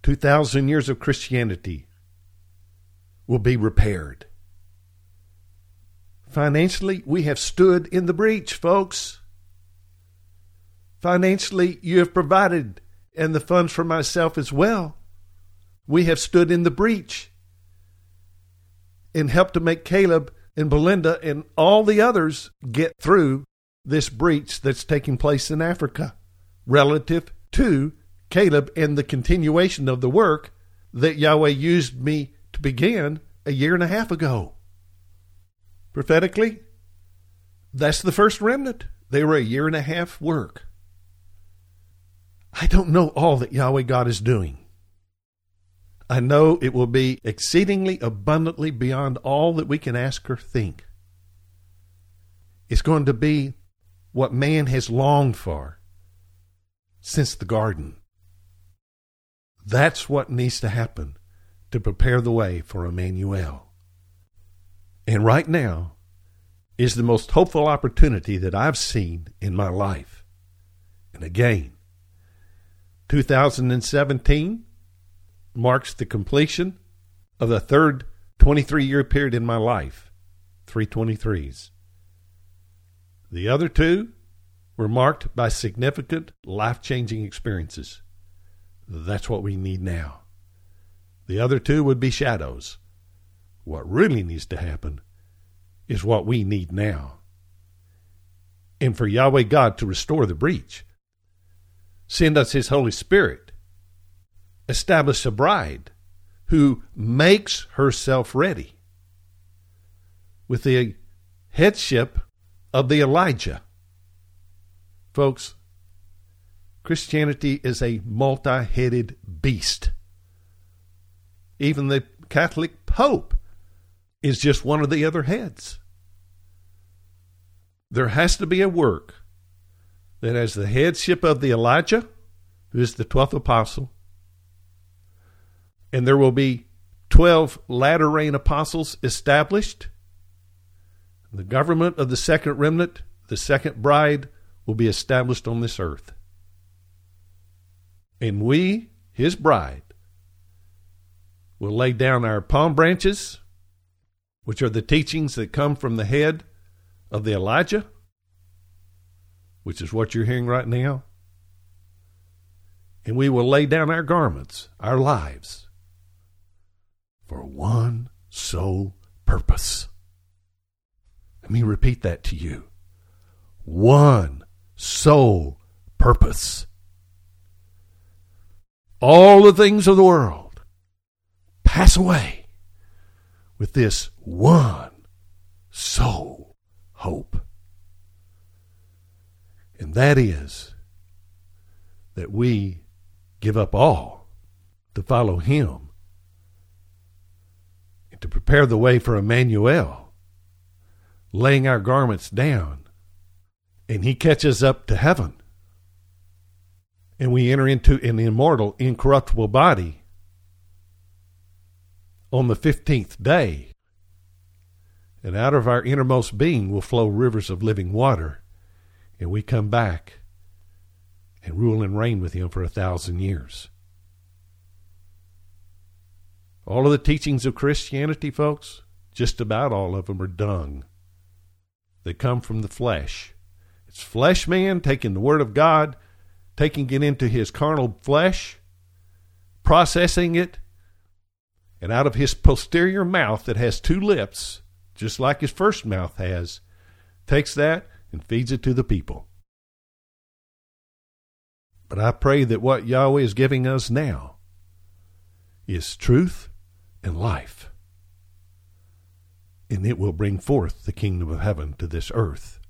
2,000 years of Christianity, will be repaired. Financially, we have stood in the breach, folks. Financially, you have provided, and the funds for myself as well. We have stood in the breach and helped to make Caleb and Belinda and all the others get through this breach that's taking place in Africa relative to Caleb and the continuation of the work that Yahweh used me to begin a year and a half ago prophetically, that's the first remnant. They were a year and a half work. I don't know all that Yahweh God is doing. I know it will be exceedingly abundantly beyond all that we can ask or think. It's going to be what man has longed for since the garden. That's what needs to happen to prepare the way for Emmanuel. And right now is the most hopeful opportunity that I've seen in my life. And again, 2017 marks the completion of the third 23 year period in my life, 323s. The other two were marked by significant life changing experiences. That's what we need now. The other two would be shadows. What really needs to happen is what we need now. And for Yahweh God to restore the breach, send us His Holy Spirit, establish a bride who makes herself ready with the headship of the Elijah. Folks, Christianity is a multi headed beast. Even the Catholic Pope is just one of the other heads. There has to be a work that has the headship of the Elijah, who is the 12th apostle, and there will be 12 latter rain apostles established. The government of the second remnant, the second bride, will be established on this earth. And we, his bride, will lay down our palm branches which are the teachings that come from the head of the Elijah, which is what you're hearing right now. And we will lay down our garments, our lives, for one sole purpose Let me repeat that to you. One sole purpose. All the things of the world pass away with this one sole hope. And that is that we give up all to follow Him to prepare the way for Emmanuel, laying our garments down, and He catches up to heaven. And we enter into an immortal, incorruptible body on the 15th day. And out of our innermost being will flow rivers of living water. And we come back and rule and reign with him for a thousand years. All of the teachings of Christianity, folks, just about all of them are dung. They come from the flesh. It's flesh man taking the Word of God, taking it into his carnal flesh, processing it, and out of his posterior mouth that has two lips, just like his first mouth has, takes that and feeds it to the people. But I pray that what Yahweh is giving us now is truth and life. And it will bring forth the kingdom of heaven to this earth,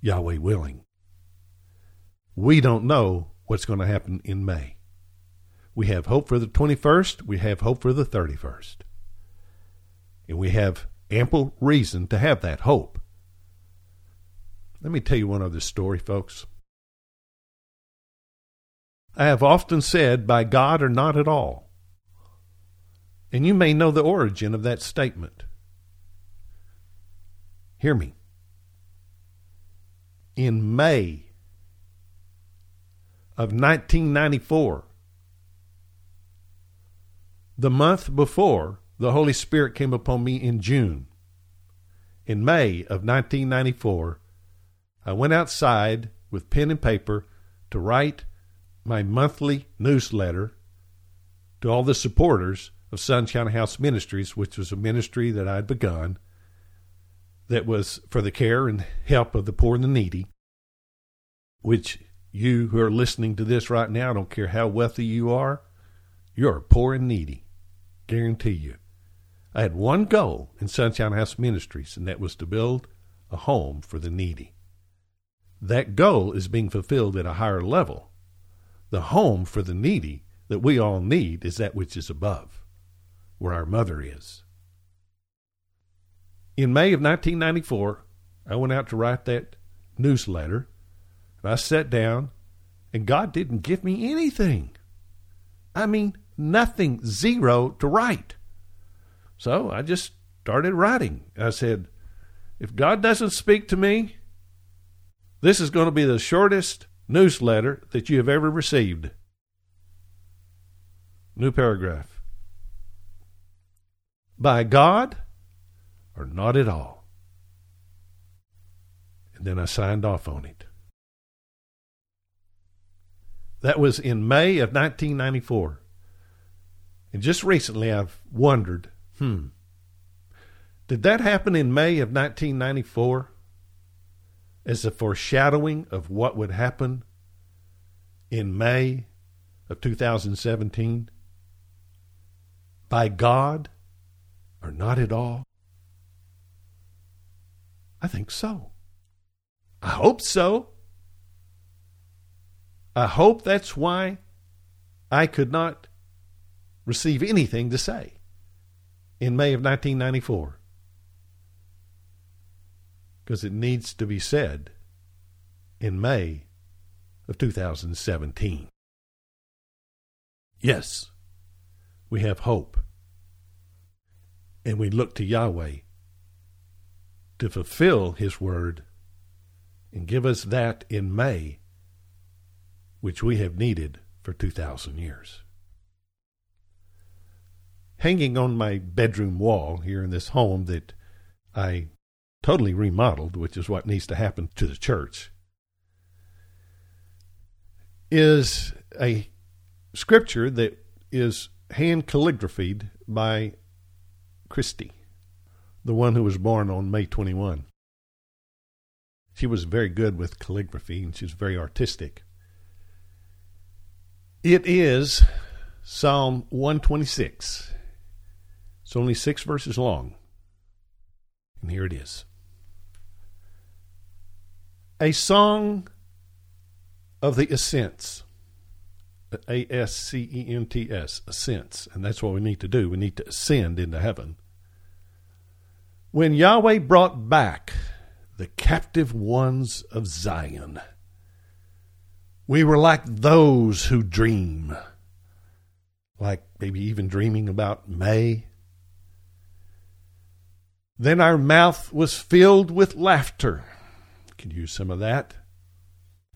Yahweh willing. We don't know what's going to happen in May. We have hope for the 21st, we have hope for the 31st. And we have ample reason to have that hope. Let me tell you one other story, folks. I have often said, by God or not at all. And you may know the origin of that statement. Hear me. In May of 1994, the month before the Holy Spirit came upon me in June. In May of 1994, I went outside with pen and paper to write my monthly newsletter to all the supporters of Sunshine House Ministries, which was a ministry that I'd begun that was for the care and help of the poor and the needy, which you who are listening to this right now, I don't care how wealthy you are, you're poor and needy. Guarantee you. I had one goal in Sunshine House Ministries, and that was to build a home for the needy. That goal is being fulfilled at a higher level the home for the needy that we all need is that which is above, where our mother is. In May of 1994, I went out to write that newsletter. And I sat down, and God didn't give me anything. I mean, nothing, zero to write. So I just started writing. I said, if God doesn't speak to me, this is going to be the shortest newsletter that you have ever received. New paragraph. By God or not at all. And then I signed off on it. That was in May of 1994. And just recently I've wondered hmm, did that happen in May of 1994? as a foreshadowing of what would happen in May of 2017? By God or not at all? I think so. I hope so. I hope that's why I could not receive anything to say in May of 1994 because it needs to be said in May of 2017. Yes, we have hope. And we look to Yahweh to fulfill His word and give us that in May, which we have needed for 2,000 years. Hanging on my bedroom wall here in this home that I totally remodeled, which is what needs to happen to the church, is a scripture that is hand calligraphied by Christy, the one who was born on May 21. She was very good with calligraphy and she was very artistic. It is Psalm 126. It's only six verses long. And here it is A song of the ascents. A S C E N T S, ascents. And that's what we need to do. We need to ascend into heaven. When Yahweh brought back the captive ones of Zion, we were like those who dream, like maybe even dreaming about May. Then our mouth was filled with laughter. Could use some of that.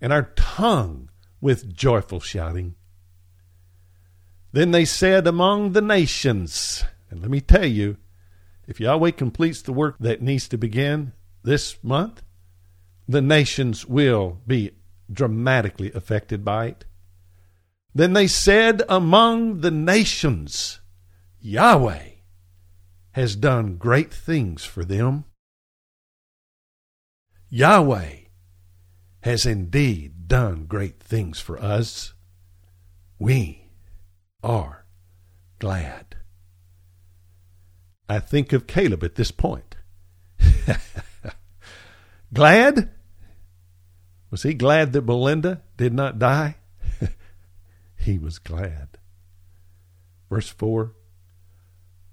And our tongue with joyful shouting. Then they said among the nations, and let me tell you, if Yahweh completes the work that needs to begin this month, the nations will be dramatically affected by it. Then they said among the nations, Yahweh has done great things for them. Yahweh has indeed done great things for us. We are glad. I think of Caleb at this point. glad? Was he glad that Belinda did not die? he was glad. Verse 4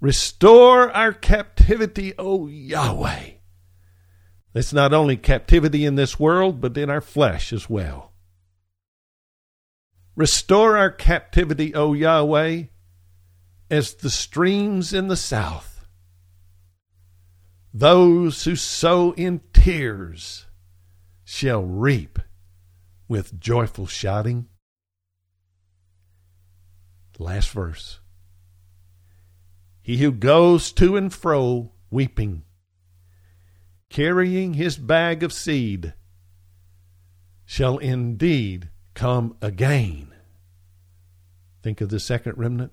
Restore our captivity, O Yahweh. That's not only captivity in this world, but in our flesh as well. Restore our captivity, O Yahweh, as the streams in the south. Those who sow in tears shall reap with joyful shouting. Last verse. He who goes to and fro weeping, carrying his bag of seed, shall indeed come again Think of the second remnant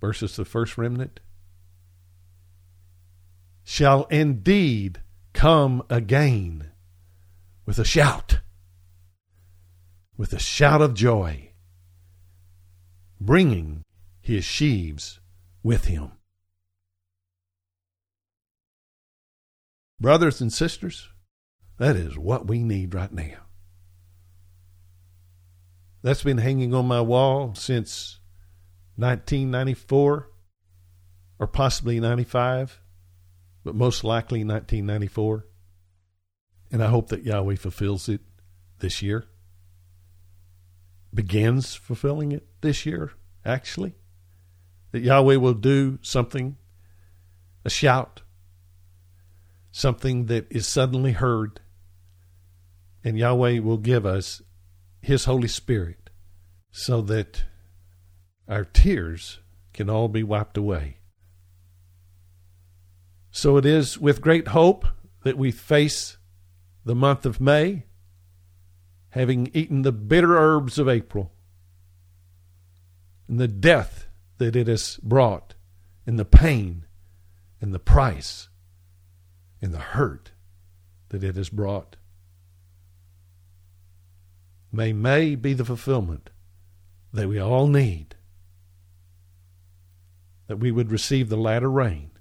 versus the first remnant. Shall indeed come again with a shout, with a shout of joy, bringing his sheaves with him. Brothers and sisters, that is what we need right now. That's been hanging on my wall since 1994 or possibly 95, but most likely 1994. And I hope that Yahweh fulfills it this year. Begins fulfilling it this year, actually. That Yahweh will do something, a shout, something that is suddenly heard, and Yahweh will give us his Holy Spirit so that our tears can all be wiped away. So it is with great hope that we face the month of May, having eaten the bitter herbs of April, and the death that it has brought, and the pain, and the price, and the hurt that it has brought. May May be the fulfillment that we all need, that we would receive the latter rain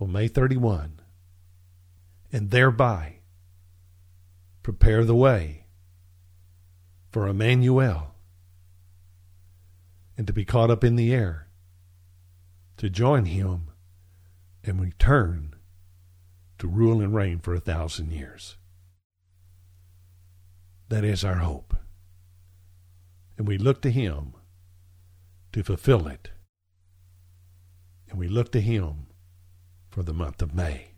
on May 31, and thereby prepare the way for Emmanuel and to be caught up in the air, to join him and return to rule and reign for a thousand years. That is our hope. And we look to Him to fulfill it. And we look to Him for the month of May.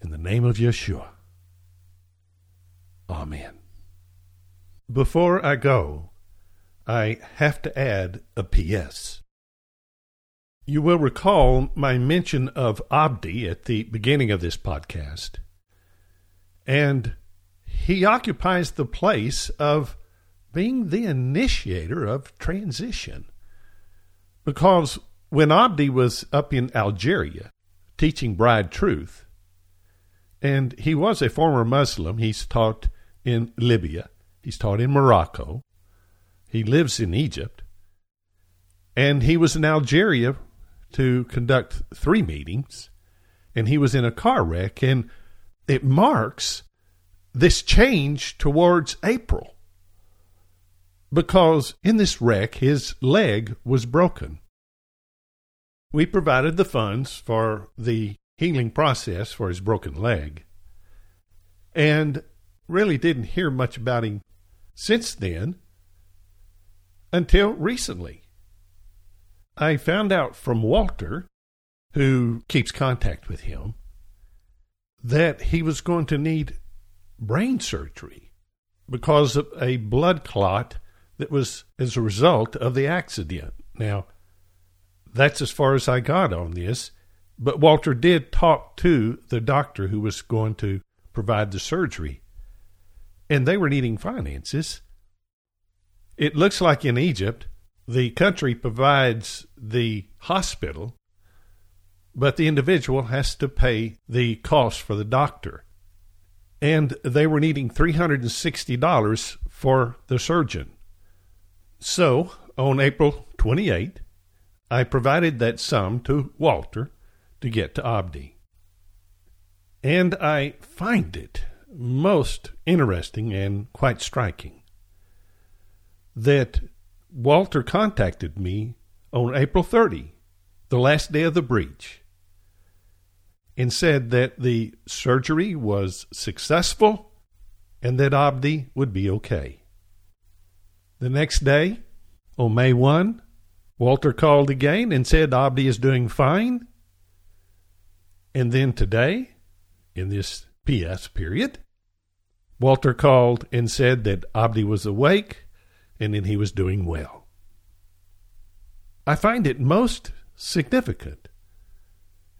In the name of Yeshua. Amen. Before I go, I have to add a P.S. You will recall my mention of Abdi at the beginning of this podcast. And he occupies the place of being the initiator of transition. Because when Abdi was up in Algeria teaching bride truth, And he was a former Muslim. He's taught in Libya, he's taught in Morocco, he lives in Egypt, and he was in Algeria to conduct three meetings, and he was in a car wreck, and it marks this change towards April because in this wreck his leg was broken. We provided the funds for the healing process for his broken leg and really didn't hear much about him since then until recently. I found out from Walter, who keeps contact with him, that he was going to need brain surgery because of a blood clot that was as a result of the accident. Now, that's as far as I got on this, but Walter did talk to the doctor who was going to provide the surgery, and they were needing finances. It looks like in Egypt, the country provides the hospital, but the individual has to pay the cost for the doctor. And they were needing $360 for the surgeon. So, on April 28, I provided that sum to Walter to get to Abdi. And I find it most interesting and quite striking that Walter contacted me on April 30, the last day of the breach, and said that the surgery was successful and that Abdi would be okay. The next day, on May 1, Walter called again and said Abdi is doing fine. And then today, in this PS period, Walter called and said that Abdi was awake and that he was doing well. I find it most significant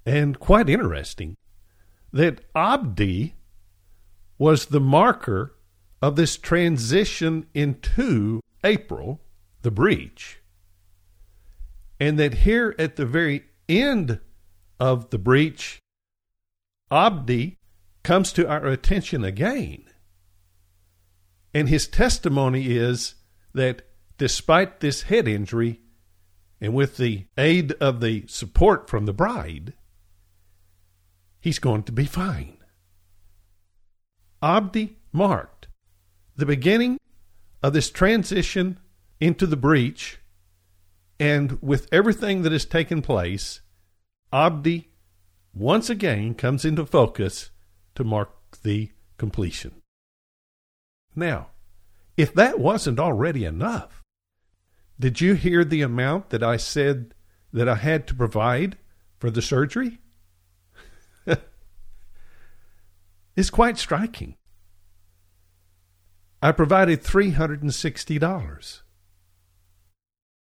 and quite interesting that Abdi was the marker of this transition into April, the breach, and that here at the very end of the breach, Abdi comes to our attention again. And his testimony is that despite this head injury, and with the aid of the support from the bride, he's going to be fine. Abdi marked the beginning of this transition into the breach, and with everything that has taken place, Abdi once again comes into focus to mark the completion. Now, if that wasn't already enough, did you hear the amount that I said that I had to provide for the surgery? It's quite striking. I provided $360.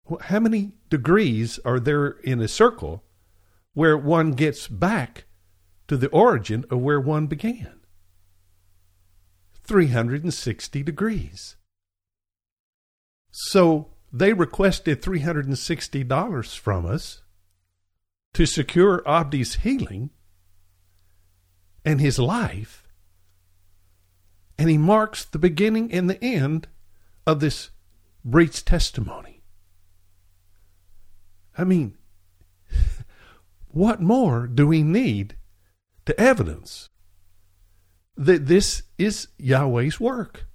Well, how many degrees are there in a circle where one gets back to the origin of where one began? 360 degrees. So they requested $360 from us to secure Abdi's healing and his life. And he marks the beginning and the end of this breach testimony. I mean, what more do we need to evidence that this is Yahweh's work?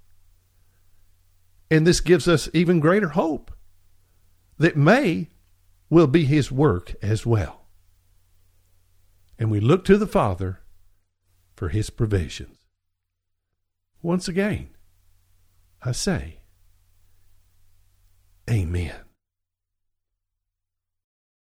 And this gives us even greater hope that May will be his work as well. And we look to the Father for his provisions. Once again, I say, Amen.